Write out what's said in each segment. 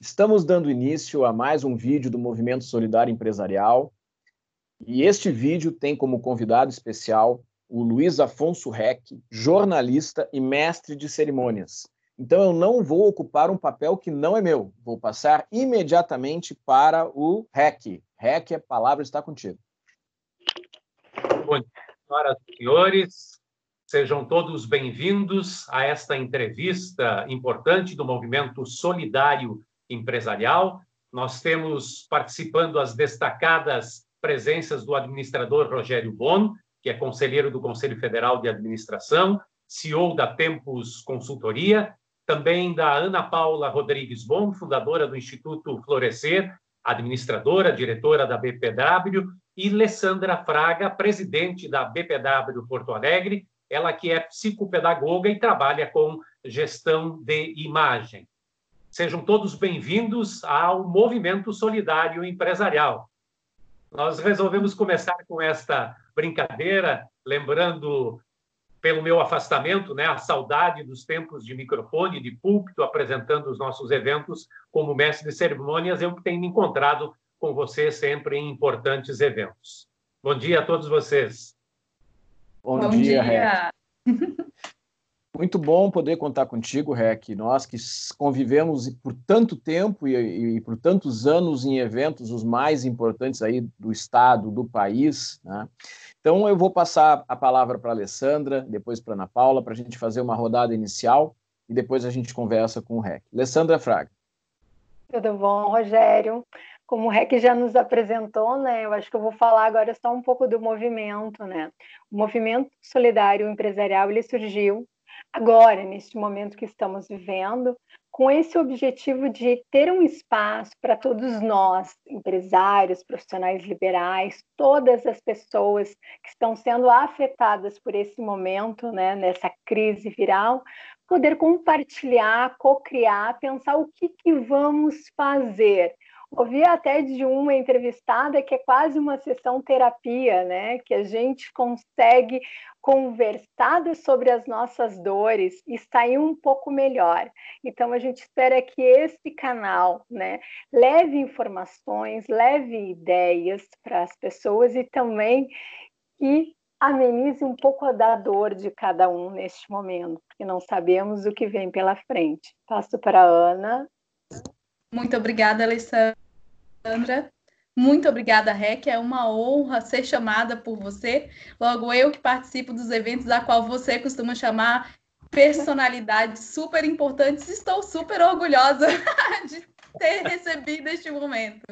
Estamos dando início a mais um vídeo do Movimento Solidário Empresarial. E este vídeo tem como convidado especial o Luiz Afonso Reck, jornalista e mestre de cerimônias. Então eu não vou ocupar um papel que não é meu. Vou passar imediatamente para o Reck. Reck, a palavra está contigo. Bom dia, senhoras e senhores. Sejam todos bem-vindos a esta entrevista importante do Movimento Solidário Empresarial. Nós temos participando as destacadas presenças do administrador Rogério Bon, que é conselheiro do Conselho Federal de Administração, CEO da Tempus Consultoria, também da Ana Paula Rodrigues Bon, fundadora do Instituto Florescer, administradora, diretora da BPW, e Alessandra Fraga, presidente da BPW Porto Alegre, ela que é psicopedagoga e trabalha com gestão de imagem. Sejam todos bem-vindos ao Movimento Solidário Empresarial. Nós resolvemos começar com esta brincadeira, lembrando pelo meu afastamento, né, a saudade dos tempos de microfone, de púlpito, apresentando os nossos eventos como mestre de cerimônias, eu tenho me encontrado com você sempre em importantes eventos. Bom dia a todos vocês. Bom, Bom dia, dia. Muito bom poder contar contigo, Rec. Nós que convivemos por tanto tempo e, e, por tantos anos em eventos os mais importantes aí do estado, do país. Né? Então eu vou passar a palavra para a Alessandra, depois para Ana Paula, para a gente fazer uma rodada inicial e depois a gente conversa com o Rec. Alessandra Fraga. Tudo bom, Rogério? Como o REC já nos apresentou, né, eu acho que eu vou falar agora só um pouco do movimento, né? O movimento solidário empresarial ele surgiu agora, neste momento que estamos vivendo, com esse objetivo de ter um espaço para todos nós, empresários, profissionais liberais, todas as pessoas que estão sendo afetadas por esse momento, né, nessa crise viral, poder compartilhar, co-criar, pensar o que, que vamos fazer Ouvi até de uma entrevistada que é quase uma sessão terapia, né? Que a gente consegue conversar sobre as nossas dores e sair um pouco melhor. Então a gente espera que esse canal, né, leve informações, leve ideias para as pessoas e também que amenize um pouco da dor de cada um neste momento, porque não sabemos o que vem pela frente. Passo para a Ana. Muito obrigada, Alessandra. Muito obrigada, Rec. É uma honra ser chamada por você. Logo, eu que participo dos eventos a qual você costuma chamar personalidades super importantes. Estou super orgulhosa de ter recebido este momento.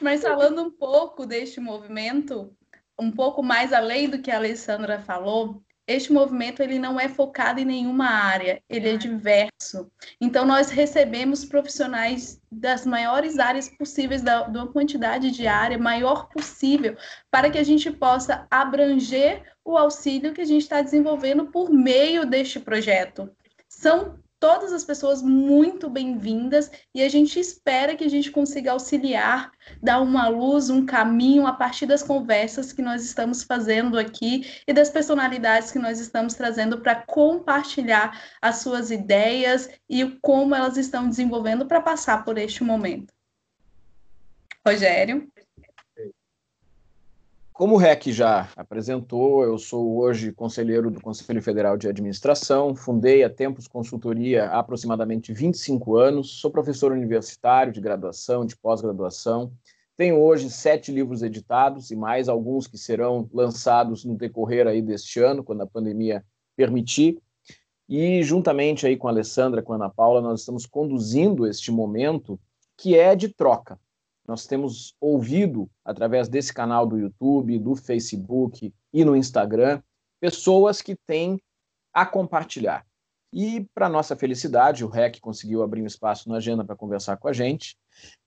Mas falando um pouco deste movimento, um pouco mais além do que a Alessandra falou, este movimento ele não é focado em nenhuma área, ele é diverso. Então nós recebemos profissionais das maiores áreas possíveis, da, da quantidade de área maior possível, para que a gente possa abranger o auxílio que a gente está desenvolvendo por meio deste projeto. São todas as pessoas muito bem-vindas e a gente espera que a gente consiga auxiliar, dar uma luz, um caminho a partir das conversas que nós estamos fazendo aqui e das personalidades que nós estamos trazendo para compartilhar as suas ideias e como elas estão desenvolvendo para passar por este momento. Rogério. Como o REC já apresentou, eu sou hoje conselheiro do Conselho Federal de Administração, fundei a Tempos Consultoria há aproximadamente 25 anos, sou professor universitário de graduação, de pós-graduação, tenho hoje sete livros editados e mais alguns que serão lançados no decorrer aí deste ano, quando a pandemia permitir. E juntamente aí com a Alessandra, com a Ana Paula, nós estamos conduzindo este momento que é de troca, nós temos ouvido, através desse canal do YouTube, do Facebook e no Instagram, pessoas que têm a compartilhar. E, para nossa felicidade, o REC conseguiu abrir um espaço na agenda para conversar com a gente.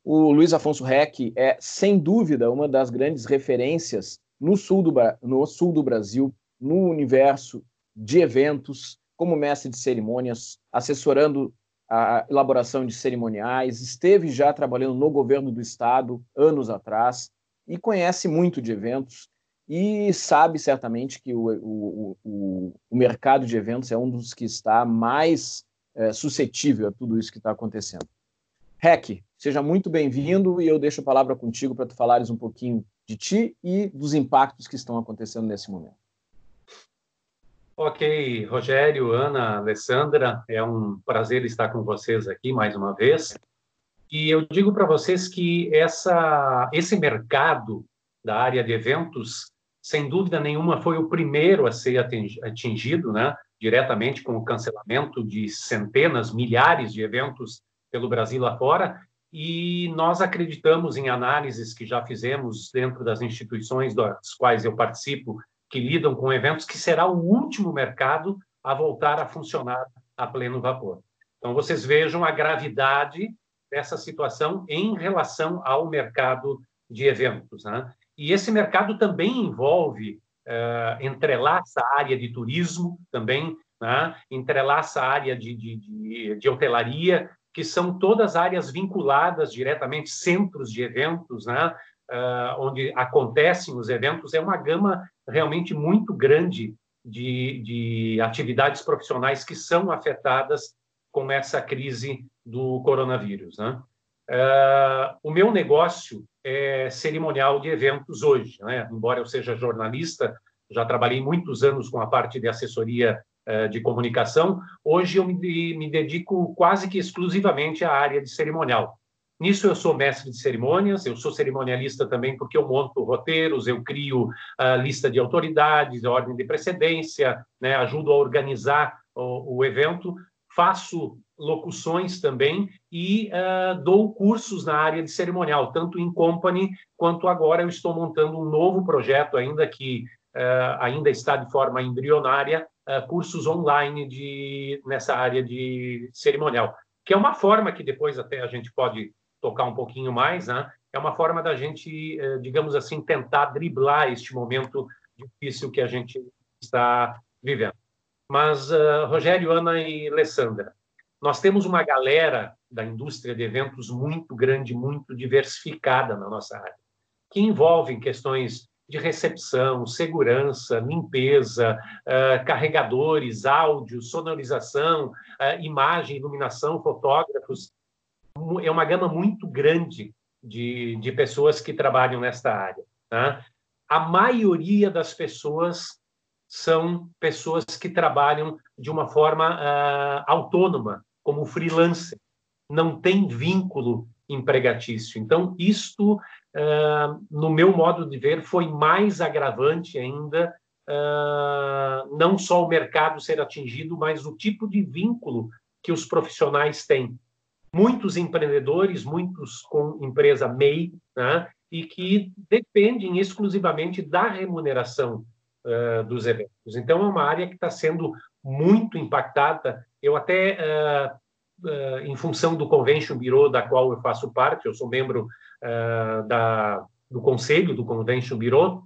O Luiz Afonso REC é, sem dúvida, uma das grandes referências no sul do, no sul do Brasil, no universo de eventos, como mestre de cerimônias, assessorando a elaboração de cerimoniais, esteve já trabalhando no governo do estado anos atrás e conhece muito de eventos e sabe certamente que o, o, o, o mercado de eventos é um dos que está mais é, suscetível a tudo isso que está acontecendo. Rec, seja muito bem-vindo e eu deixo a palavra contigo para tu falares um pouquinho de ti e dos impactos que estão acontecendo nesse momento. Ok, Rogério, Ana, Alessandra, é um prazer estar com vocês aqui mais uma vez. E eu digo para vocês que essa, esse mercado da área de eventos, sem dúvida nenhuma, foi o primeiro a ser atingido, né, diretamente com o cancelamento de centenas, milhares de eventos pelo Brasil lá fora. E nós acreditamos em análises que já fizemos dentro das instituições das quais eu participo que lidam com eventos, que será o último mercado a voltar a funcionar a pleno vapor. Então, vocês vejam a gravidade dessa situação em relação ao mercado de eventos. Né? E esse mercado também envolve, uh, entrelaça a área de turismo também, né? entrelaça a área de, de, de, de hotelaria, que são todas áreas vinculadas diretamente, centros de eventos, né? Uh, onde acontecem os eventos, é uma gama realmente muito grande de, de atividades profissionais que são afetadas com essa crise do coronavírus. Né? Uh, o meu negócio é cerimonial de eventos hoje, né? embora eu seja jornalista, já trabalhei muitos anos com a parte de assessoria uh, de comunicação, hoje eu me dedico quase que exclusivamente à área de cerimonial. Nisso eu sou mestre de cerimônias, eu sou cerimonialista também porque eu monto roteiros, eu crio a lista de autoridades, a ordem de precedência, né, ajudo a organizar o, o evento, faço locuções também e uh, dou cursos na área de cerimonial, tanto em company quanto agora eu estou montando um novo projeto ainda que uh, ainda está de forma embrionária, uh, cursos online de, nessa área de cerimonial, que é uma forma que depois até a gente pode tocar um pouquinho mais, né? É uma forma da gente, eh, digamos assim, tentar driblar este momento difícil que a gente está vivendo. Mas, uh, Rogério, Ana e Alessandra, nós temos uma galera da indústria de eventos muito grande, muito diversificada na nossa área, que envolvem questões de recepção, segurança, limpeza, uh, carregadores, áudio, sonorização, uh, imagem, iluminação, fotógrafos, é uma gama muito grande de, de pessoas que trabalham nesta área. Tá? A maioria das pessoas são pessoas que trabalham de uma forma uh, autônoma, como freelancer, não tem vínculo empregatício. Então, isto, uh, no meu modo de ver, foi mais agravante ainda, uh, não só o mercado ser atingido, mas o tipo de vínculo que os profissionais têm muitos empreendedores, muitos com empresa MEI, né, e que dependem exclusivamente da remuneração uh, dos eventos. Então, é uma área que está sendo muito impactada. Eu até, uh, uh, em função do Convention Bureau, da qual eu faço parte, eu sou membro da, do conselho do Convention Bureau,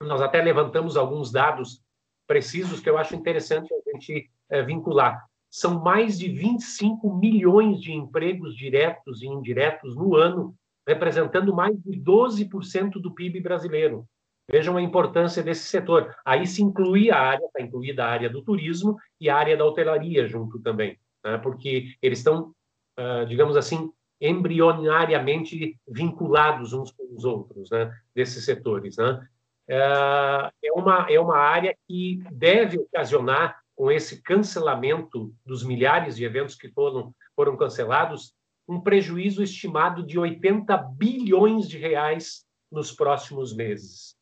nós até levantamos alguns dados precisos que eu acho interessante a gente vincular são mais de 25 milhões de empregos diretos e indiretos no ano, representando mais de 12% do PIB brasileiro. Vejam a importância desse setor. Aí se inclui a área, está incluída a área do turismo e a área da hotelaria junto também, né? porque eles estão, uh, digamos assim, embrionariamente vinculados uns com os outros, né? desses setores. Né? Uh, é, uma, é uma área que deve ocasionar com esse cancelamento dos milhares de eventos que foram, foram cancelados, um prejuízo estimado de 80 bilhões de reais nos próximos meses.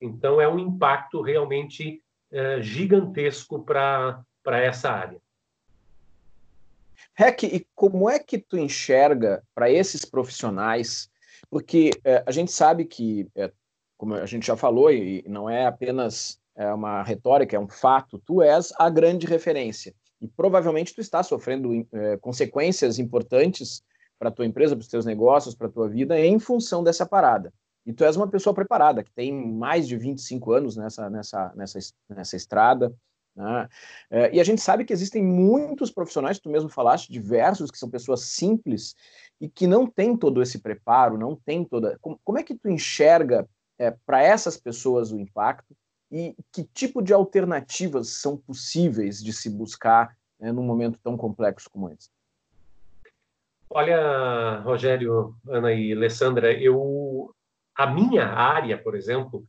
Então, é um impacto realmente é, gigantesco para essa área. Rec, e como é que tu enxerga para esses profissionais? Porque é, a gente sabe que, é, como a gente já falou, e não é apenas é uma retórica, é um fato, tu és a grande referência. E provavelmente tu está sofrendo é, consequências importantes para tua empresa, para os teus negócios, para a tua vida, em função dessa parada. E tu és uma pessoa preparada, que tem mais de 25 anos nessa, nessa, nessa, nessa estrada. Né? É, e a gente sabe que existem muitos profissionais, tu mesmo falaste, diversos, que são pessoas simples e que não têm todo esse preparo, não têm toda. Como, como é que tu enxerga é, para essas pessoas o impacto? E que tipo de alternativas são possíveis de se buscar né, num momento tão complexo como esse? Olha, Rogério, Ana e Alessandra, eu a minha área, por exemplo,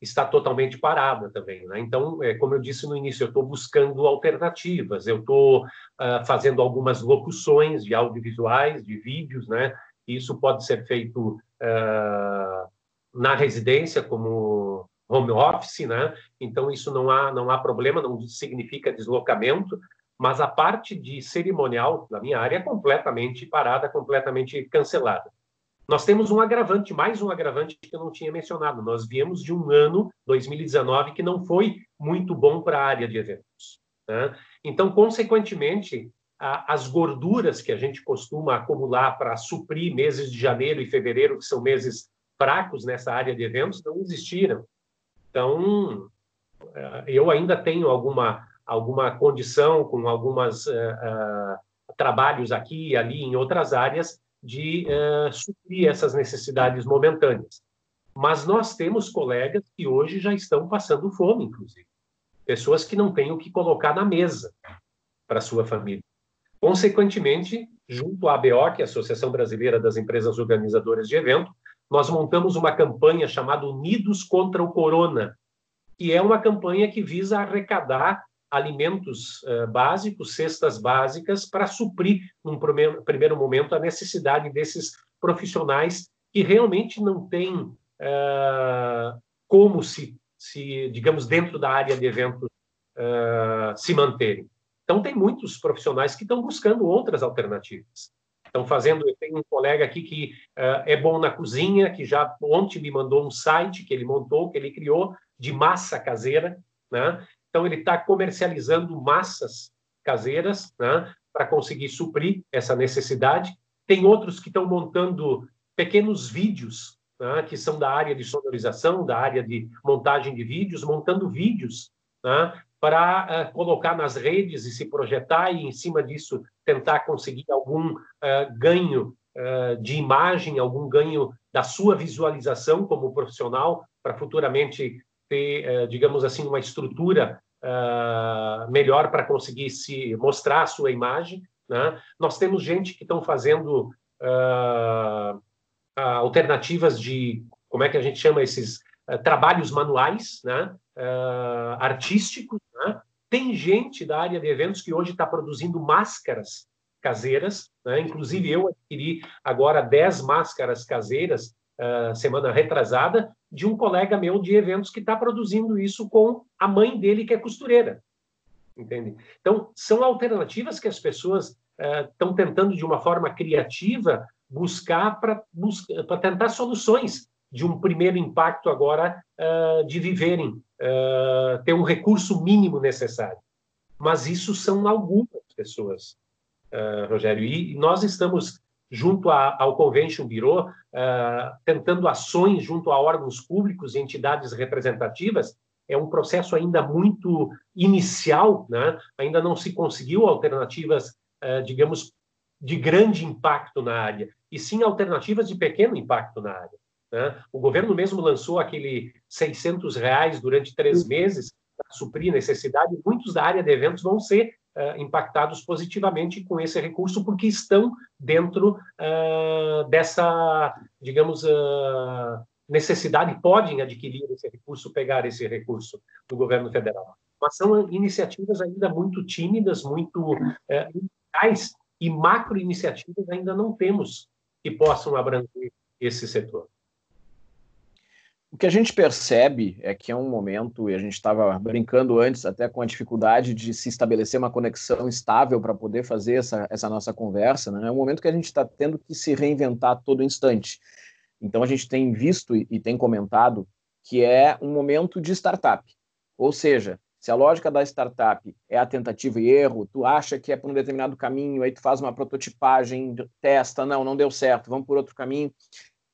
está totalmente parada também. Né? Então, é, como eu disse no início, eu estou buscando alternativas, eu estou uh, fazendo algumas locuções de audiovisuais, de vídeos, né? Isso pode ser feito uh, na residência como home office, né? Então isso não há não há problema, não significa deslocamento, mas a parte de cerimonial da minha área é completamente parada, completamente cancelada. Nós temos um agravante, mais um agravante que eu não tinha mencionado. Nós viemos de um ano, 2019, que não foi muito bom para a área de eventos. Né? Então, consequentemente, a, as gorduras que a gente costuma acumular para suprir meses de janeiro e fevereiro, que são meses fracos nessa área de eventos, não existiram. Então, é, eu ainda tenho alguma, alguma condição com alguns uh, uh, trabalhos aqui e ali em outras áreas de uh, suprir essas necessidades momentâneas. Mas nós temos colegas que hoje já estão passando fome, inclusive. Pessoas que não têm o que colocar na mesa para sua família. Consequentemente, junto à ABO, que é a Associação Brasileira das Empresas Organizadoras de Evento, nós montamos uma campanha chamada Unidos contra o Corona, que é uma campanha que visa arrecadar alimentos uh, básicos, cestas básicas, para suprir, num primeiro, primeiro momento, a necessidade desses profissionais que realmente não têm uh, como se, se, digamos, dentro da área de eventos, uh, se manterem. Então, tem muitos profissionais que estão buscando outras alternativas. Estão fazendo. Eu tenho um colega aqui que é bom na cozinha, que já ontem me mandou um site que ele montou, que ele criou, de massa caseira, né? Então, ele está comercializando massas caseiras né, para conseguir suprir essa necessidade. Tem outros que estão montando pequenos vídeos, né, que são da área de sonorização, da área de montagem de vídeos, montando vídeos né, para uh, colocar nas redes e se projetar e, em cima disso, tentar conseguir algum uh, ganho uh, de imagem, algum ganho da sua visualização como profissional, para futuramente ter, digamos assim, uma estrutura uh, melhor para conseguir se mostrar a sua imagem. Né? Nós temos gente que estão fazendo uh, alternativas de, como é que a gente chama esses uh, trabalhos manuais, né? artísticos. Tem gente da área de eventos que hoje está produzindo máscaras caseiras, né? inclusive eu adquiri agora 10 máscaras caseiras uh, semana retrasada, de um colega meu de eventos que está produzindo isso com a mãe dele, que é costureira. Entende? Então, são alternativas que as pessoas estão uh, tentando, de uma forma criativa, buscar para tentar soluções de um primeiro impacto agora uh, de viverem, ter um recurso mínimo necessário. Mas isso são algumas pessoas, Rogério, e nós estamos junto a, ao Convention Bureau, uh, tentando ações junto a órgãos públicos e entidades representativas, é um processo ainda muito inicial, né? ainda não se conseguiu alternativas, uh, digamos, de grande impacto na área, e sim alternativas de pequeno impacto na área. Né? O governo mesmo lançou aquele 600 reais durante três meses para suprir necessidade, muitos da área de eventos vão ser uh, impactados positivamente com esse recurso, porque estão dentro uh, dessa, digamos, uh, necessidade, podem adquirir esse recurso, pegar esse recurso do governo federal. Mas são iniciativas ainda muito tímidas, muito iniciais, e macro iniciativas ainda não temos que possam abranger esse setor. O que a gente percebe é que é um momento, e a gente estava brincando antes até com a dificuldade de se estabelecer uma conexão estável para poder fazer essa, essa nossa conversa, né? é um momento que a gente está tendo que se reinventar a todo instante. Então a gente tem visto e, e tem comentado que é um momento de startup, ou seja, se a lógica da startup é a tentativa e erro, tu acha que é por um determinado caminho, aí tu faz uma prototipagem, testa, não, não deu certo, vamos por outro caminho.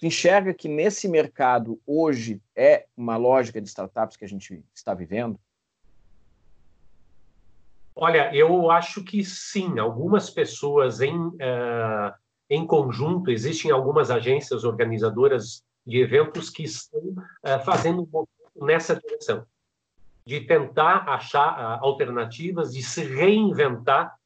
Tu enxerga que nesse mercado hoje é uma lógica de startups que a gente está vivendo? Olha, eu acho que sim. Algumas pessoas em, uh, em conjunto, existem algumas agências organizadoras de eventos que estão uh, fazendo um nessa direção, de tentar achar uh, alternativas, de se reinventar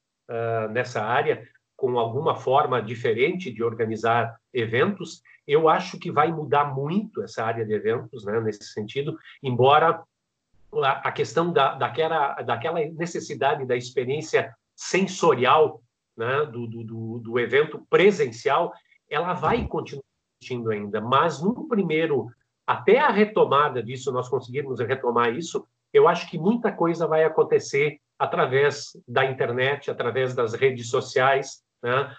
nessa área, com alguma forma diferente de organizar eventos. Eu acho que vai mudar muito essa área de eventos, né, nesse sentido, embora a questão da, daquela, daquela necessidade da experiência sensorial né, do, do, do evento presencial, ela vai continuar existindo ainda, mas no primeiro, até a retomada disso, nós conseguirmos retomar isso, eu acho que muita coisa vai acontecer através da internet, através das redes sociais, né,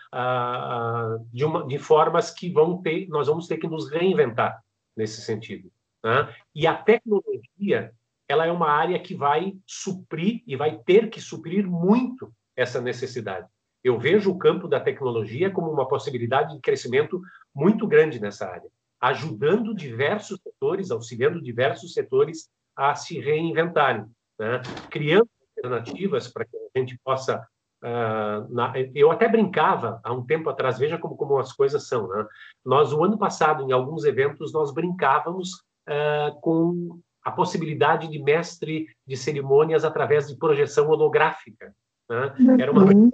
de, uma, de formas que vão ter, nós vamos ter que nos reinventar nesse sentido. Né? E a tecnologia, ela é uma área que vai suprir e vai ter que suprir muito essa necessidade. Eu vejo o campo da tecnologia como uma possibilidade de crescimento muito grande nessa área, ajudando diversos setores, auxiliando diversos setores a se reinventarem, né? criando alternativas para que a gente possa. Uh, na, eu até brincava há um tempo atrás, veja como, como as coisas são. Né? Nós, o ano passado, em alguns eventos, nós brincávamos uh, com a possibilidade de mestre de cerimônias através de projeção holográfica. Né? Era uma uhum.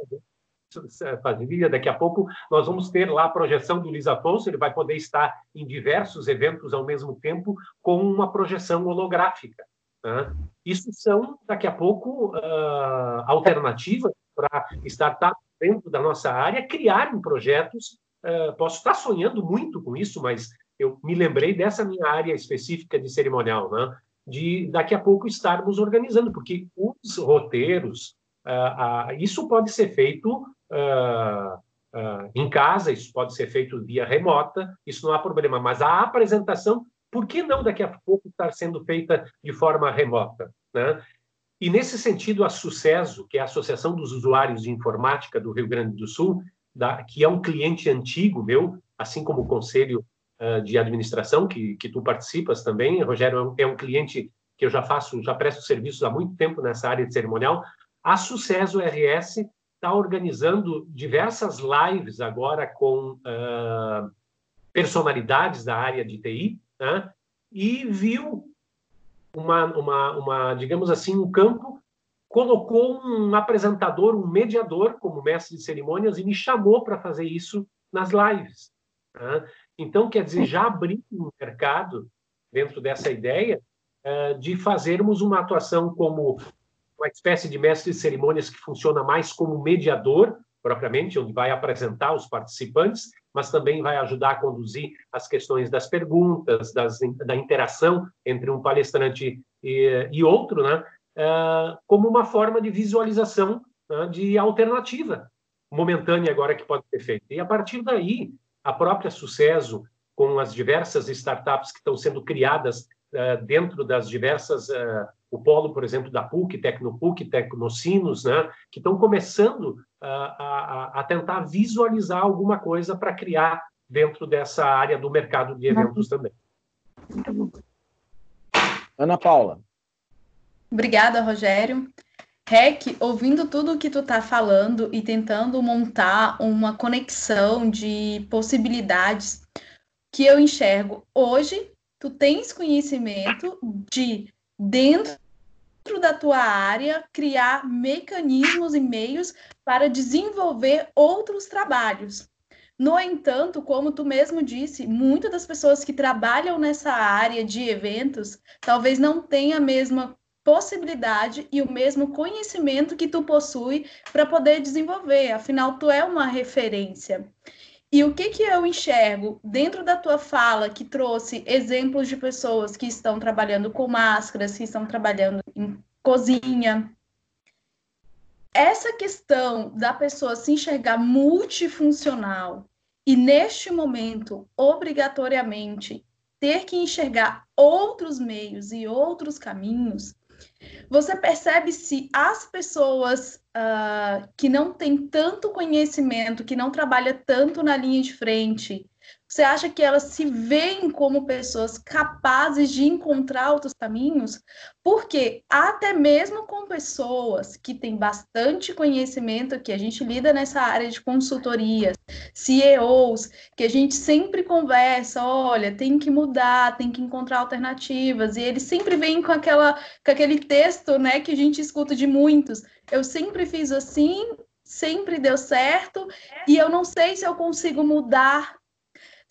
família. Daqui a pouco nós vamos ter lá a projeção do Luiz Afonso, ele vai poder estar em diversos eventos ao mesmo tempo com uma projeção holográfica. Né? Isso são, daqui a pouco, uh, alternativas para startups dentro da nossa área criarem projetos. Uh, posso estar sonhando muito com isso, mas eu me lembrei dessa minha área específica de cerimonial, né? de daqui a pouco estarmos organizando, porque os roteiros, uh, uh, isso pode ser feito uh, em casa, isso pode ser feito via remota, isso não há problema, mas a apresentação, por que não daqui a pouco estar sendo feita de forma remota? Né? E nesse sentido, a Sucesso, que é a Associação dos Usuários de Informática do Rio Grande do Sul, da, que é um cliente antigo meu, assim como o Conselho uh, de Administração, que, que tu participas também, Rogério, é um, é um cliente que eu já faço, já presto serviços há muito tempo nessa área de cerimonial. A Sucesso RS está organizando diversas lives agora com uh, personalidades da área de TI, né? e viu uma, uma, uma, digamos assim, um campo, colocou um apresentador, um mediador como mestre de cerimônias e me chamou para fazer isso nas lives. Né? Então, quer dizer, já abriu um mercado dentro dessa ideia uh, de fazermos uma atuação como uma espécie de mestre de cerimônias que funciona mais como mediador, propriamente, onde vai apresentar os participantes, mas também vai ajudar a conduzir as questões das perguntas, das, da interação entre um palestrante e, e outro, né? Uh, como uma forma de visualização né? de alternativa momentânea agora que pode ser feita. E a partir daí, a própria Sucesso, com as diversas startups que estão sendo criadas uh, dentro das diversas uh, o polo, por exemplo, da PUC, Tecnopuc, Tecnocinos, né, que estão começando a, a, a, tentar visualizar alguma coisa para criar dentro dessa área do mercado de eventos também. Ana Paula. Obrigada, Rogério. Rec, ouvindo tudo o que tu está falando e tentando montar uma conexão de possibilidades que eu enxergo hoje, tu tens conhecimento de dentro dentro da tua área, criar mecanismos e meios para desenvolver outros trabalhos. No entanto, como tu mesmo disse, muitas das pessoas que trabalham nessa área de eventos talvez não tenham a mesma possibilidade e o mesmo conhecimento que tu possui para poder desenvolver. Afinal, tu é uma referência. E o que, que eu enxergo dentro da tua fala, que trouxe exemplos de pessoas que estão trabalhando com máscaras, que estão trabalhando em cozinha. Essa questão da pessoa se enxergar multifuncional e, neste momento, obrigatoriamente ter que enxergar outros meios e outros caminhos, você percebe se as pessoas uh, que não têm tanto conhecimento, que não trabalham tanto na linha de frente, você acha que elas se veem como pessoas capazes de encontrar outros caminhos? Porque até mesmo com pessoas que têm bastante conhecimento, que a gente lida nessa área de consultorias, CEOs, que a gente sempre conversa, olha, tem que mudar, tem que encontrar alternativas, e eles sempre vêm com aquela com aquele texto, né, que a gente escuta de muitos. Eu sempre fiz assim, sempre deu certo e eu não sei se eu consigo mudar,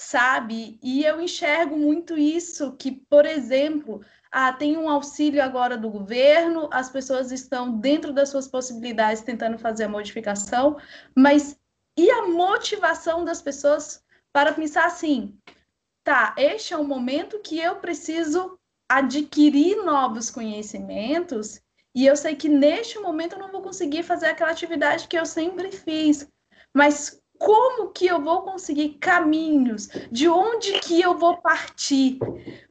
sabe? E eu enxergo muito isso, que, por exemplo, ah, tem um auxílio agora do governo, as pessoas estão dentro das suas possibilidades tentando fazer a modificação, mas e a motivação das pessoas para pensar assim, tá, este é o momento que eu preciso adquirir novos conhecimentos e eu sei que neste momento eu não vou conseguir fazer aquela atividade que eu sempre fiz, mas como que eu vou conseguir caminhos? De onde que eu vou partir?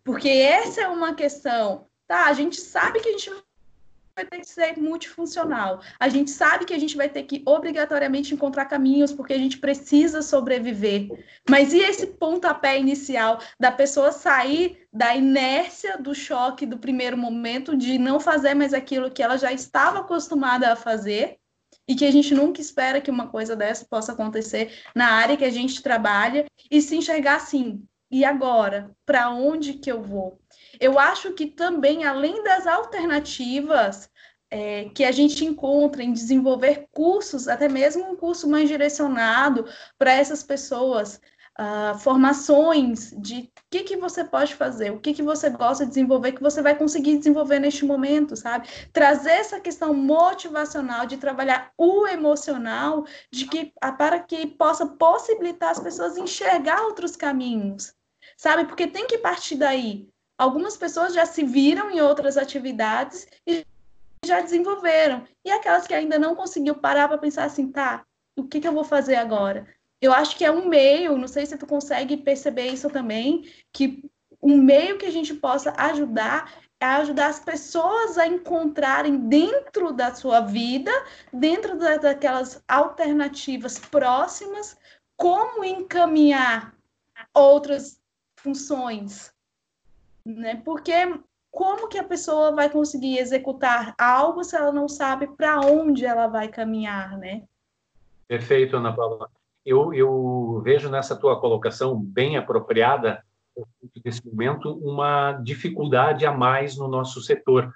Porque essa é uma questão. Tá, a gente sabe que a gente vai ter que ser multifuncional. A gente sabe que a gente vai ter que obrigatoriamente encontrar caminhos porque a gente precisa sobreviver. Mas e esse pontapé inicial da pessoa sair da inércia do choque do primeiro momento de não fazer mais aquilo que ela já estava acostumada a fazer? E que a gente nunca espera que uma coisa dessa possa acontecer na área que a gente trabalha e se enxergar assim. E agora? Para onde que eu vou? Eu acho que também, além das alternativas é, que a gente encontra em desenvolver cursos, até mesmo um curso mais direcionado para essas pessoas, uh, formações de o que, que você pode fazer, o que, que você gosta de desenvolver, que você vai conseguir desenvolver neste momento, sabe? Trazer essa questão motivacional de trabalhar o emocional, de que para que possa possibilitar as pessoas enxergar outros caminhos, sabe? Porque tem que partir daí. Algumas pessoas já se viram em outras atividades e já desenvolveram. E aquelas que ainda não conseguiu parar para pensar assim, tá, o que, que eu vou fazer agora? Eu acho que é um meio, não sei se tu consegue perceber isso também, que um meio que a gente possa ajudar é ajudar as pessoas a encontrarem dentro da sua vida, dentro da, daquelas alternativas próximas, como encaminhar outras funções, né? Porque como que a pessoa vai conseguir executar algo se ela não sabe para onde ela vai caminhar, né? Perfeito, Ana Paula. Eu, eu vejo nessa tua colocação bem apropriada nesse momento uma dificuldade a mais no nosso setor,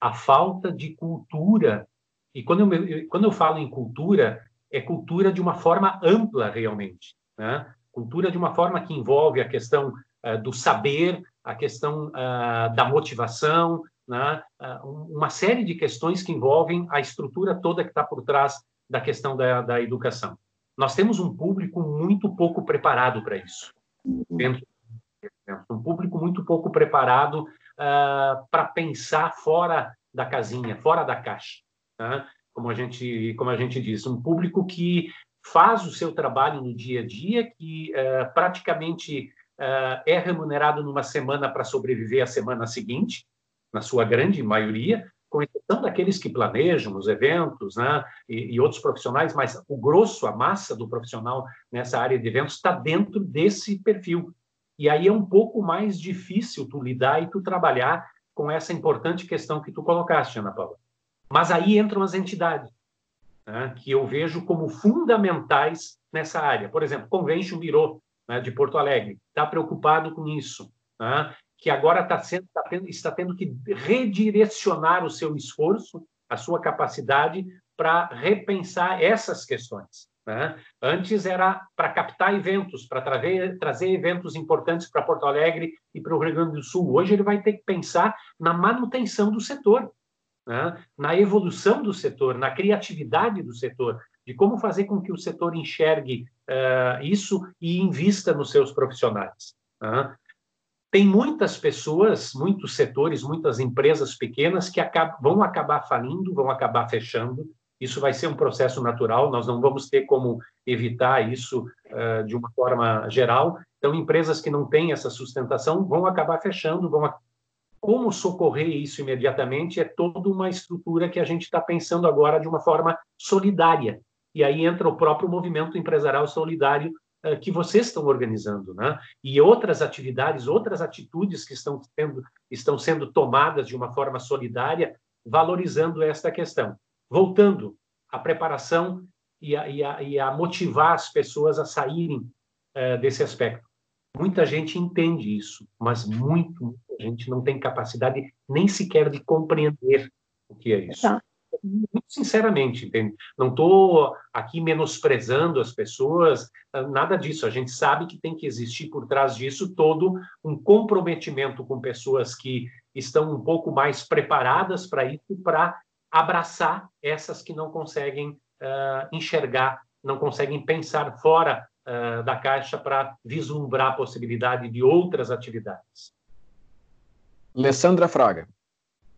a falta de cultura. E quando eu, quando eu falo em cultura, é cultura de uma forma ampla realmente, né? Cultura de uma forma que envolve a questão uh, do saber, a questão uh, da motivação, né? uh, uma série de questões que envolvem a estrutura toda que está por trás da questão da, da, educação. Nós temos um público muito pouco preparado para isso. Dentro, um público muito pouco preparado uh, para pensar fora da casinha, fora da caixa. Né? Como a gente, como a gente diz, um público que faz o seu trabalho no dia a dia, que praticamente uh, é remunerado numa semana para sobreviver à semana seguinte, na sua grande maioria, com exceção daqueles que planejam os eventos né, e, e, outros profissionais, mas o grosso, a massa do profissional nessa área de eventos está dentro desse perfil. E aí é um pouco mais difícil tu lidar e tu trabalhar com essa importante questão que tu colocaste, Ana Paula. Mas aí entram as entidades, né, que eu vejo como fundamentais nessa área. Por exemplo, Convention Bureau, né, de Porto Alegre, está preocupado com isso, né, que agora está, sendo, está, tendo, está tendo que redirecionar o seu esforço, a sua capacidade para repensar essas questões. Né? Antes era para captar eventos, para trazer, trazer eventos importantes para Porto Alegre e para o Rio Grande do Sul. Hoje ele vai ter que pensar na manutenção do setor, né? na evolução do setor, na criatividade do setor, de como fazer com que o setor enxergue uh, isso e invista nos seus profissionais. Né? Tem muitas pessoas, muitos setores, muitas empresas pequenas que acabam, vão acabar falindo, vão acabar fechando. Isso vai ser um processo natural, nós não vamos ter como evitar isso uh, de uma forma geral. Então, empresas que não têm essa sustentação vão acabar fechando, vão como socorrer isso imediatamente é toda uma estrutura que a gente está pensando agora de uma forma solidária e aí entra o próprio movimento empresarial solidário que vocês estão organizando, né? E outras atividades, outras atitudes que estão, tendo, estão sendo tomadas de uma forma solidária, valorizando esta questão. Voltando à preparação e a, e a, e a motivar as pessoas a saírem uh, desse aspecto. Muita gente entende isso, mas muito, muita gente não tem capacidade nem sequer de compreender o que é isso. Tá. Muito sinceramente, entende? Não estou aqui menosprezando as pessoas, nada disso. A gente sabe que tem que existir por trás disso todo um comprometimento com pessoas que estão um pouco mais preparadas para isso, para abraçar essas que não conseguem uh, enxergar, não conseguem pensar fora uh, da caixa para vislumbrar a possibilidade de outras atividades. Alessandra Fraga.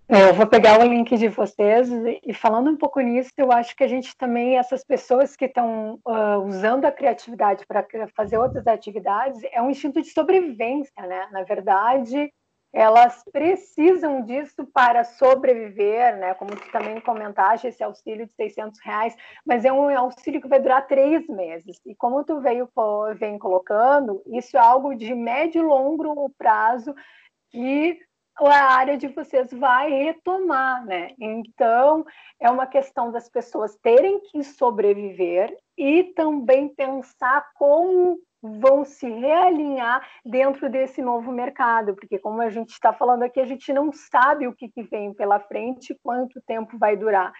É, eu vou pegar o link de vocês e falando um pouco nisso, eu acho que a gente também, essas pessoas que estão uh, usando a criatividade para fazer outras atividades, é um instinto de sobrevivência, né? Na verdade, elas precisam disso para sobreviver, né? Como tu também comentaste, esse auxílio de 600 reais, mas é um auxílio que vai durar três meses. E como tu veio vem colocando, isso é algo de médio e longo prazo que a área de vocês vai retomar, né? Então, é uma questão das pessoas terem que sobreviver e também pensar como vão se realinhar dentro desse novo mercado, porque como a gente está falando aqui, a gente não sabe o que, que vem pela frente, quanto tempo vai durar.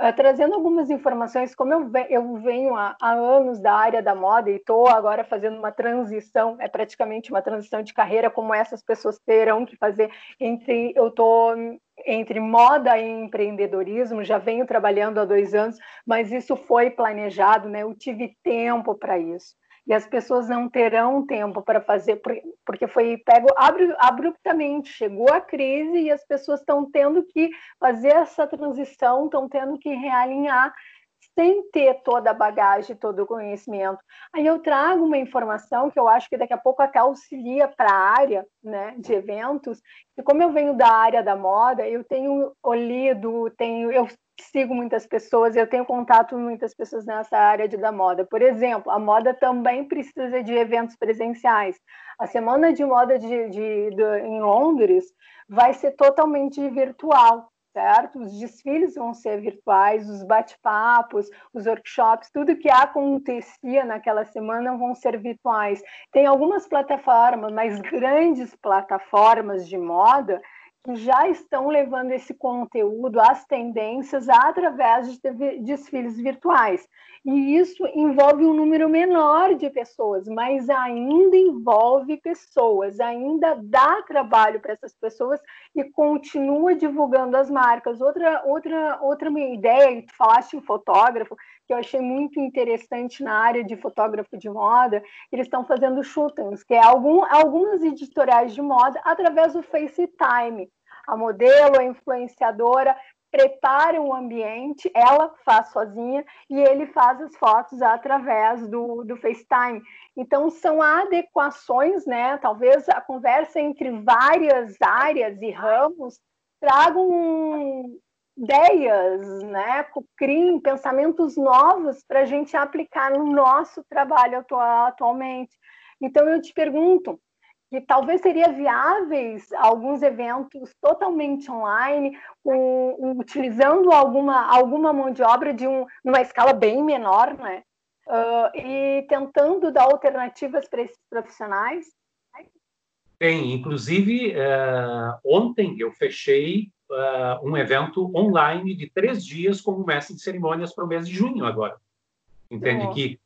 Uh, trazendo algumas informações, como eu, eu venho há, há, anos da área da moda e estou agora fazendo uma transição, é praticamente uma transição de carreira, como essas pessoas terão que fazer entre eu estou entre moda e empreendedorismo, já venho trabalhando há dois anos, mas isso foi planejado, né? Eu tive tempo para isso e as pessoas não terão tempo para fazer, porque foi pego abruptamente, chegou a crise e as pessoas estão tendo que fazer essa transição, estão tendo que realinhar sem ter toda a bagagem, todo o conhecimento. Aí eu trago uma informação que eu acho que daqui a pouco até auxilia para a área né, de eventos, e como eu venho da área da moda, eu tenho lido, tenho, eu sigo muitas pessoas, eu tenho contato com muitas pessoas nessa área de, da moda. Por exemplo, a moda também precisa de eventos presenciais. A semana de moda de, de, de em Londres vai ser totalmente virtual, certo? Os desfiles vão ser virtuais, os bate-papos, os workshops, tudo que acontecia naquela semana vão ser virtuais. Tem algumas plataformas, mas grandes plataformas de moda já estão levando esse conteúdo, as tendências, através de desfiles virtuais. E isso envolve um número menor de pessoas, mas ainda envolve pessoas, ainda dá trabalho para essas pessoas e continua divulgando as marcas. Outra, outra, outra minha ideia, tu falaste em fotógrafo, que eu achei muito interessante na área de fotógrafo de moda, eles estão fazendo shootings, que é algum, algumas editoriais de moda através do FaceTime. A modelo, a influenciadora prepara o ambiente, ela faz sozinha e ele faz as fotos através do, do FaceTime. Então, são adequações, né? Talvez a conversa entre várias áreas e ramos tragam ideias, né? Criem pensamentos novos para a gente aplicar no nosso trabalho atual, atualmente. Então, eu te pergunto, que talvez seria viáveis alguns eventos totalmente online, com, utilizando alguma, alguma mão de obra de um, numa escala bem menor, né? Uh, e tentando dar alternativas para esses profissionais? Tem, inclusive, uh, ontem eu fechei uh, um evento online de três dias como mestre de cerimônias para o mês de junho agora. Entende que,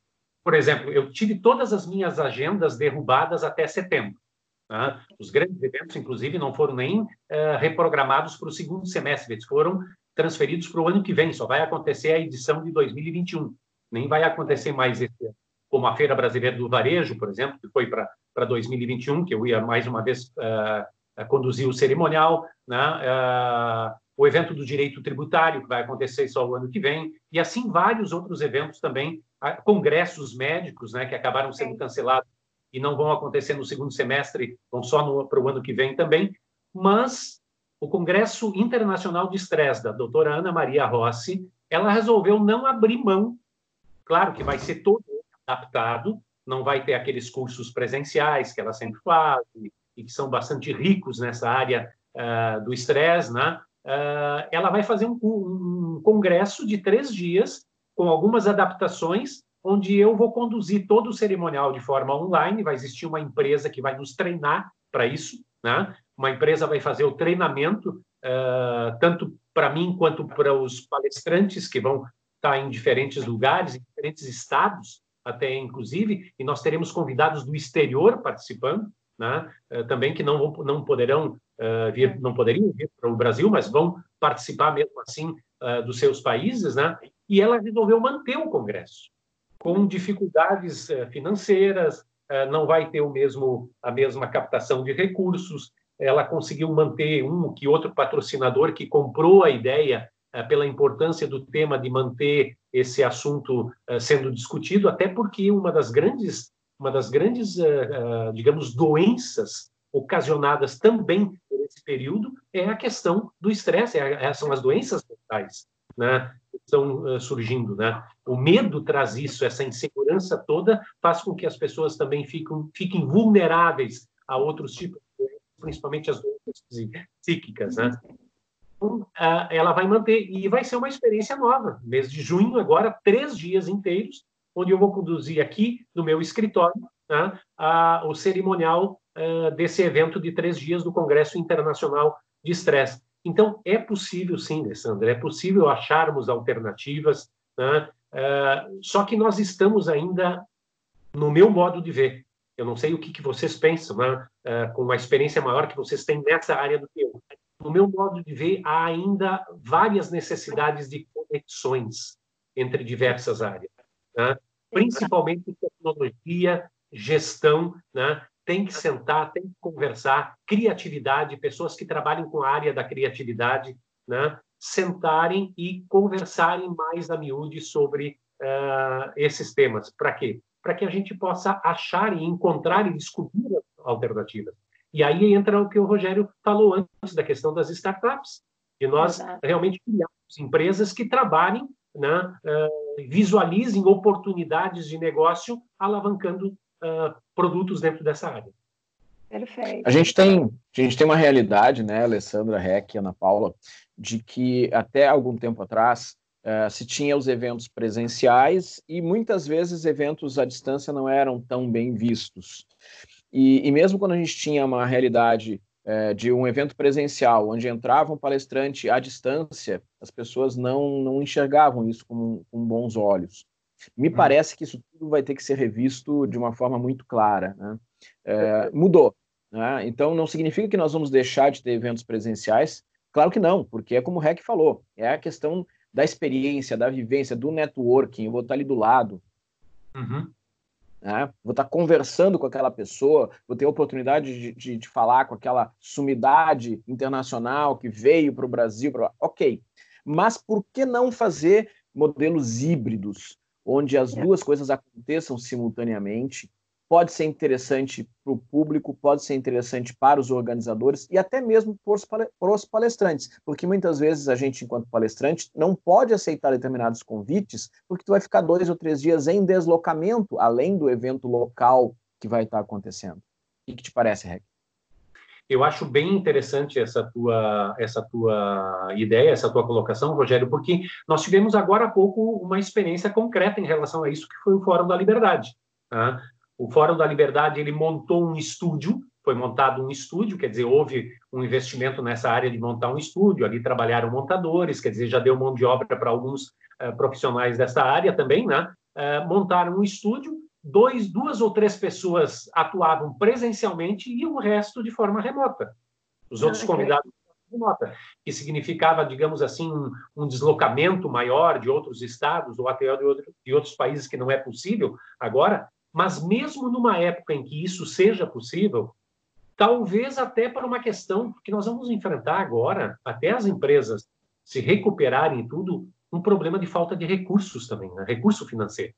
por exemplo, eu tive todas as minhas agendas derrubadas até setembro. Né? Os grandes eventos, inclusive, não foram nem uh, reprogramados para o segundo semestre, eles foram transferidos para o ano que vem, só vai acontecer a edição de 2021, nem vai acontecer mais esse ano. Como a Feira Brasileira do Varejo, por exemplo, que foi para 2021, que eu ia mais uma vez uh, conduzir o cerimonial, né? Uh, o evento do direito tributário, que vai acontecer só o ano que vem, e assim vários outros eventos também, congressos médicos, né, que acabaram sendo cancelados e não vão acontecer no segundo semestre, vão só para o ano que vem também, mas o Congresso Internacional de Estresse da doutora Ana Maria Rossi, ela resolveu não abrir mão, claro que vai ser todo adaptado, não vai ter aqueles cursos presenciais que ela sempre faz e, que são bastante ricos nessa área uh, do estresse, né? Uh, ela vai fazer um, um congresso de três dias com algumas adaptações onde eu vou conduzir todo o cerimonial de forma online. Vai existir uma empresa que vai nos treinar para isso, né? Uma empresa vai fazer o treinamento uh, tanto para mim quanto para os palestrantes que vão estar em diferentes lugares, em diferentes estados, até inclusive, e nós teremos convidados do exterior participando, né? Uh, também que não, vão, não poderão uh, vir, não poderiam vir para o Brasil, mas vão participar mesmo assim dos seus países, né? E ela resolveu manter o congresso com dificuldades financeiras, não vai ter o mesmo a mesma captação de recursos, ela conseguiu manter um que outro patrocinador que comprou a ideia eh, pela importância do tema de manter esse assunto eh, sendo discutido, até porque uma das grandes, uma das grandes, eh, digamos, doenças ocasionadas também por esse período é a questão do estresse, é são as doenças mentais, né? estão surgindo, né? O medo traz isso, essa insegurança toda faz com que as pessoas também fiquem, fiquem vulneráveis a outros tipos principalmente as doenças psíquicas, né? Então, ela vai manter e vai ser uma experiência nova. Mês de junho, agora, três dias inteiros, onde eu vou conduzir aqui no meu escritório né, a, o cerimonial uh, desse evento de três dias do Congresso Internacional de Estresse. Então, é possível, sim, Alessandra, é possível acharmos alternativas, né, uh, só que nós estamos ainda, no meu modo de ver, eu não sei o que, que vocês pensam, né? uh, com uma experiência maior que vocês têm nessa área do que eu. No meu modo de ver, há ainda várias necessidades de conexões entre diversas áreas, né? principalmente tecnologia, gestão, né? tem que sentar, tem que conversar, criatividade, pessoas que trabalham com a área da criatividade, né? sentarem e conversarem mais a miúde sobre uh, esses temas. Para quê? para que a gente possa achar e encontrar e descobrir alternativas. E aí entra o que o Rogério falou antes da questão das startups, de nós Exato. realmente criarmos empresas que trabalhem, né, uh, visualizem oportunidades de negócio, alavancando uh, produtos dentro dessa área. Perfeito. A gente tem, a gente tem uma realidade, né, Alessandra, Rec, Ana Paula, de que até algum tempo atrás Uh, se tinha os eventos presenciais e muitas vezes eventos à distância não eram tão bem vistos. E, e mesmo quando a gente tinha uma realidade uh, de um evento presencial, onde entrava um palestrante à distância, as pessoas não, não enxergavam isso com, com bons olhos. Me hum. parece que isso tudo vai ter que ser revisto de uma forma muito clara. Né? Uh, mudou. Né? Então, não significa que nós vamos deixar de ter eventos presenciais. Claro que não, porque é como o Rec falou, é a questão da experiência, da vivência, do networking, eu vou estar ali do lado. Uhum. Né? Vou estar conversando com aquela pessoa, vou ter a oportunidade de, de, de falar com aquela sumidade internacional que veio para o Brasil. Pra... Ok, mas por que não fazer modelos híbridos, onde as é. duas coisas aconteçam simultaneamente pode ser interessante para o público, pode ser interessante para os organizadores e até mesmo para os palestrantes, porque muitas vezes a gente, enquanto palestrante, não pode aceitar determinados convites, porque tu vai ficar dois ou três dias em deslocamento, além do evento local que vai estar acontecendo. O que te parece, Reg? Eu acho bem interessante essa tua, essa tua ideia, essa tua colocação, Rogério, porque nós tivemos agora há pouco uma experiência concreta em relação a isso, que foi o Fórum da Liberdade. Tá? O Fórum da Liberdade ele montou um estúdio, foi montado um estúdio, quer dizer, houve um investimento nessa área de montar um estúdio, ali trabalharam montadores, quer dizer, já deu mão de obra para alguns uh, profissionais dessa área também, né? Uh, montaram um estúdio, dois, duas ou três pessoas atuavam presencialmente e o resto de forma remota. Os outros ah, convidados remota, que significava, digamos assim, um, um, deslocamento maior de outros estados ou até de, outro, de outros países que não é possível agora, mas mesmo numa época em que isso seja possível, talvez até para uma questão que nós vamos enfrentar agora, até as empresas se recuperarem tudo, um problema de falta de recursos também, né? recurso financeiro.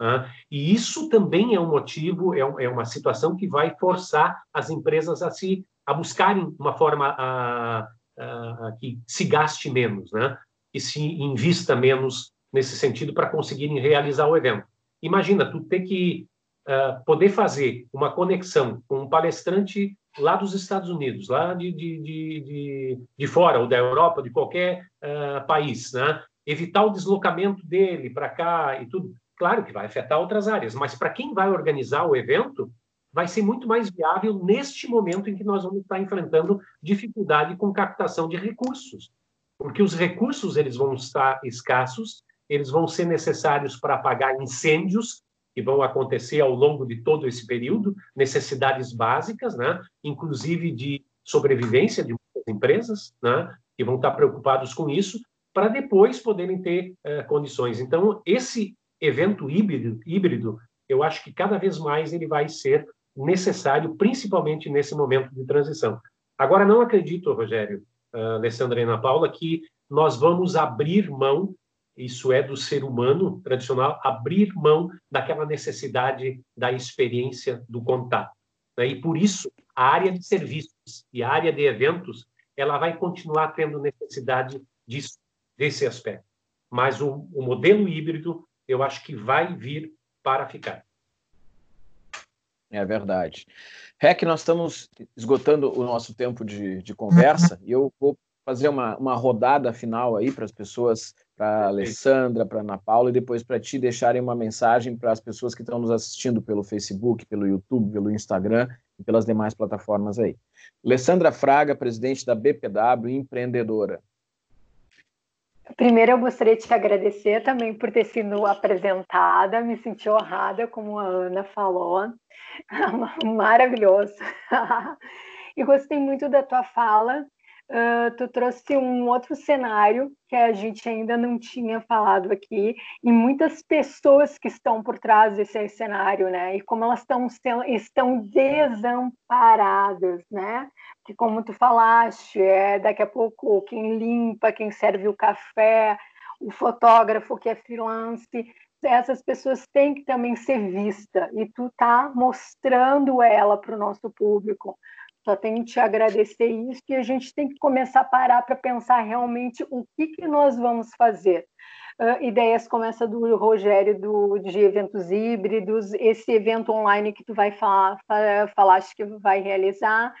Né? E isso também é um motivo, é, um, é, uma situação que vai forçar as empresas a se a buscarem uma forma a, a, a que se gaste menos, né? que se invista menos nesse sentido para conseguirem realizar o evento. Imagina, tu ter que uh, poder fazer uma conexão com um palestrante lá dos Estados Unidos, lá de, de, de, de, fora, ou da Europa, de qualquer uh, país, né? evitar o deslocamento dele para cá e tudo. Claro que vai afetar outras áreas, mas para quem vai organizar o evento, vai ser muito mais viável neste momento em que nós vamos estar enfrentando dificuldade com captação de recursos, porque os recursos eles vão estar escassos, eles vão ser necessários para apagar incêndios que vão acontecer ao longo de todo esse período, necessidades básicas, né, inclusive de sobrevivência de muitas empresas, né, que vão estar preocupados com isso, para depois poderem ter uh, condições. Então, esse evento híbrido, híbrido, eu acho que cada vez mais ele vai ser necessário, principalmente nesse momento de transição. Agora, não acredito, Rogério, uh, Alessandra e Ana Paula, que nós vamos abrir mão, isso é do ser humano tradicional, abrir mão daquela necessidade da experiência do contato. Né? E por isso, a área de serviços e a área de eventos, ela vai continuar tendo necessidade disso, desse aspecto. Mas o, o modelo híbrido, eu acho que vai vir para ficar. É verdade. Rec, nós estamos esgotando o nosso tempo de, de conversa e eu vou fazer uma, uma rodada final aí para as pessoas, para a Alessandra, para a Ana Paula e depois para ti deixarem uma mensagem para as pessoas que estão nos assistindo pelo Facebook, pelo YouTube, pelo Instagram e pelas demais plataformas aí. Alessandra Fraga, presidente da BPW, empreendedora. Primeiro, eu gostaria de te agradecer também por ter sido apresentada, me senti honrada, como a Ana falou, maravilhoso. e gostei muito da tua fala, uh, tu trouxe um outro cenário que a gente ainda não tinha falado aqui, e muitas pessoas que estão por trás desse cenário, né? E como elas estão, estão desamparadas, né? Que como tu falaste, é daqui a pouco quem limpa, quem serve o café, o fotógrafo que é freelance, essas pessoas têm que também ser vista e tu tá mostrando ela para o nosso público. Só tenho que te agradecer isso e a gente tem que começar a parar para pensar realmente o que, que nós vamos fazer. Uh, ideias como essa do Rogério do, de eventos híbridos, esse evento online que tu vai falar, acho que vai realizar,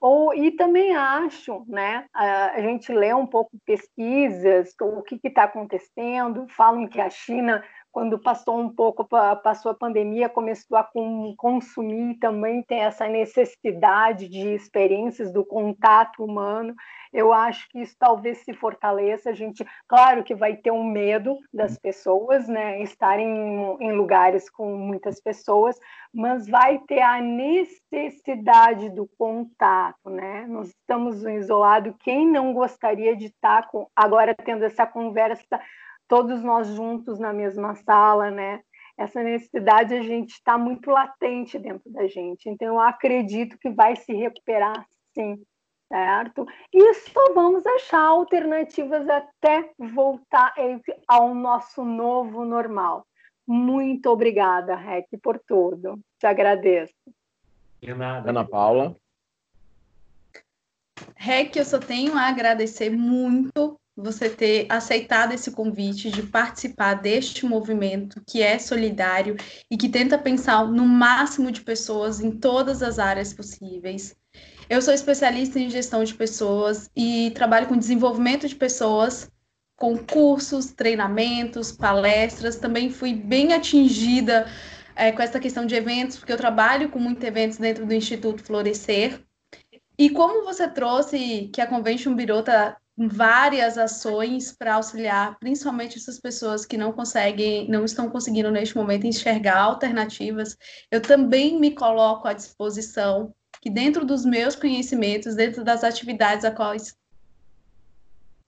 ou, e também acho, né, a gente lê um pouco pesquisas, o que está acontecendo, falam que a China quando passou um pouco, passou a pandemia, começou a consumir também tem essa necessidade de experiências do contato humano. Eu acho que isso talvez se fortaleça. A gente, claro que vai ter um medo das pessoas, né, estarem em lugares com muitas pessoas, mas vai ter a necessidade do contato, né? Nós estamos isolados. Quem não gostaria de estar com, agora tendo essa conversa todos nós juntos na mesma sala, né? Essa necessidade a gente está muito latente dentro da gente. Então eu acredito que vai se recuperar, sim, certo? E só vamos achar alternativas até voltar ao nosso novo normal. Muito obrigada, Rec, por tudo. Te agradeço. De nada. Ana Paula. Rec, eu só tenho a agradecer muito você ter aceitado esse convite de participar deste movimento que é solidário e que tenta pensar no máximo de pessoas em todas as áreas possíveis. Eu sou especialista em gestão de pessoas e trabalho com desenvolvimento de pessoas, com cursos, treinamentos, palestras. Também fui bem atingida é, com essa questão de eventos, porque eu trabalho com muitos eventos dentro do Instituto Florescer. E como você trouxe que a Convention está várias ações para auxiliar, principalmente essas pessoas que não conseguem, não estão conseguindo neste momento enxergar alternativas. Eu também me coloco à disposição que dentro dos meus conhecimentos, dentro das atividades a quais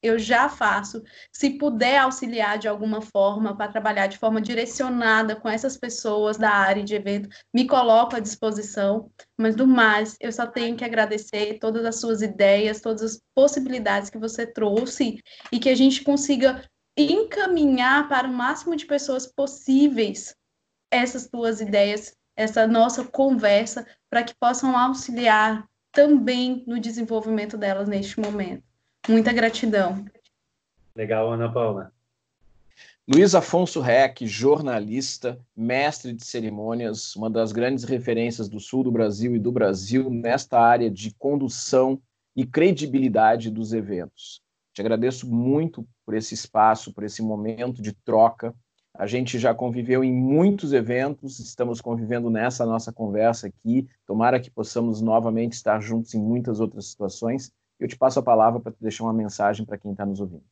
eu já faço, se puder auxiliar de alguma forma para trabalhar de forma direcionada com essas pessoas da área de evento, me coloco à disposição. Mas do mais, eu só tenho que agradecer todas as suas ideias, todas as possibilidades que você trouxe e que a gente consiga encaminhar para o máximo de pessoas possíveis essas tuas ideias, essa nossa conversa, para que possam auxiliar também no desenvolvimento delas neste momento. Muita gratidão. Legal, Ana Paula. Luiz Afonso Reck, jornalista, mestre de cerimônias, uma das grandes referências do sul do Brasil e do Brasil nesta área de condução e credibilidade dos eventos. Te agradeço muito por esse espaço, por esse momento de troca. A gente já conviveu em muitos eventos, estamos convivendo nessa nossa conversa aqui. Tomara que possamos novamente estar juntos em muitas outras situações. Eu te passo a palavra para deixar uma mensagem para quem está nos ouvindo.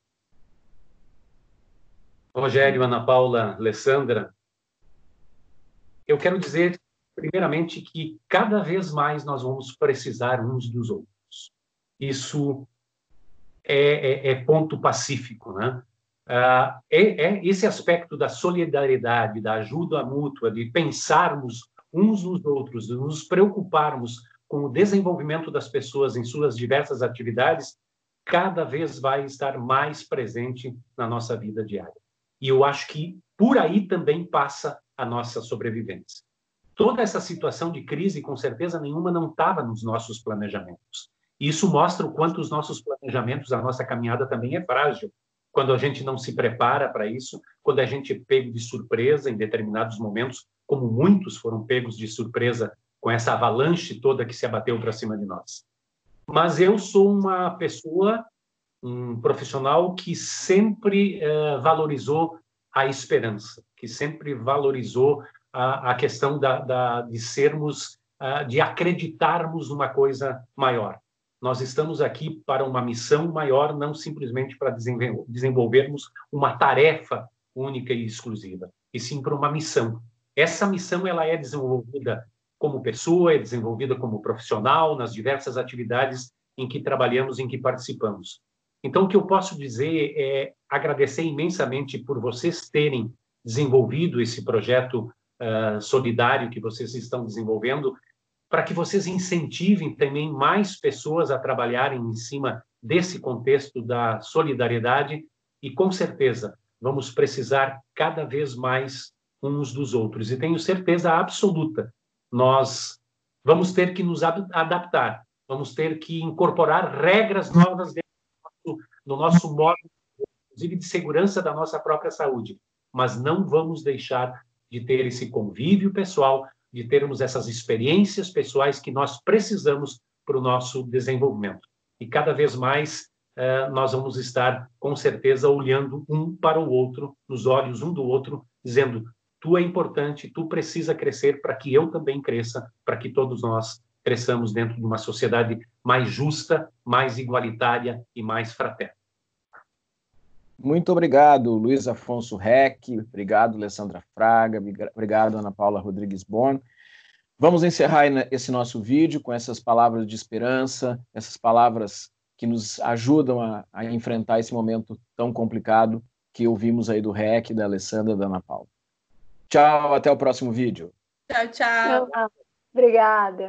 Rogério, Ana Paula, Alessandra, eu quero dizer, primeiramente, que cada vez mais nós vamos precisar uns dos outros. Isso é, é, é ponto pacífico, né? Uh, é, é, esse aspecto da solidariedade, da ajuda mútua, de pensarmos uns nos outros, de nos preocuparmos com o desenvolvimento das pessoas em suas diversas atividades, cada vez vai estar mais presente na nossa vida diária. E eu acho que por aí também passa a nossa sobrevivência. Toda essa situação de crise, com certeza nenhuma, não estava nos nossos planejamentos. Isso mostra o quanto os nossos planejamentos, a nossa caminhada também é frágil quando a gente não se prepara para isso, quando a gente é pego de surpresa em determinados momentos, como muitos foram pegos de surpresa com essa avalanche toda que se abateu para cima de nós. Mas eu sou uma pessoa, um profissional que sempre uh, valorizou a esperança, que sempre valorizou a, a questão da, da, de sermos, uh, de acreditarmos numa coisa maior. Nós estamos aqui para uma missão maior, não simplesmente para desenvolvermos uma tarefa única e exclusiva, e sim para uma missão. Essa missão ela é desenvolvida como pessoa, é desenvolvida como profissional nas diversas atividades em que trabalhamos, em que participamos. Então, o que eu posso dizer é agradecer imensamente por vocês terem desenvolvido esse projeto uh, solidário que vocês estão desenvolvendo para que vocês incentivem também mais pessoas a trabalharem em cima desse contexto da solidariedade e com certeza vamos precisar cada vez mais uns dos outros e tenho certeza absoluta nós vamos ter que nos adaptar vamos ter que incorporar regras novas no nosso modo inclusive de segurança da nossa própria saúde mas não vamos deixar de ter esse convívio pessoal de termos essas experiências pessoais que nós precisamos para o nosso desenvolvimento. E cada vez mais uh, nós vamos estar, com certeza, olhando um para o outro, nos olhos um do outro, dizendo: tu é importante, tu precisa crescer para que eu também cresça, para que todos nós cresçamos dentro de uma sociedade mais justa, mais igualitária e mais fraterna. Muito obrigado, Luiz Afonso Reck, obrigado, Alessandra Fraga, obrigado, Ana Paula Rodrigues Bon. Vamos encerrar esse nosso vídeo com essas palavras de esperança, essas palavras que nos ajudam a, a enfrentar esse momento tão complicado que ouvimos aí do Rec, da Alessandra da Ana Paula. Tchau, até o próximo vídeo. Tchau, tchau. Obrigada.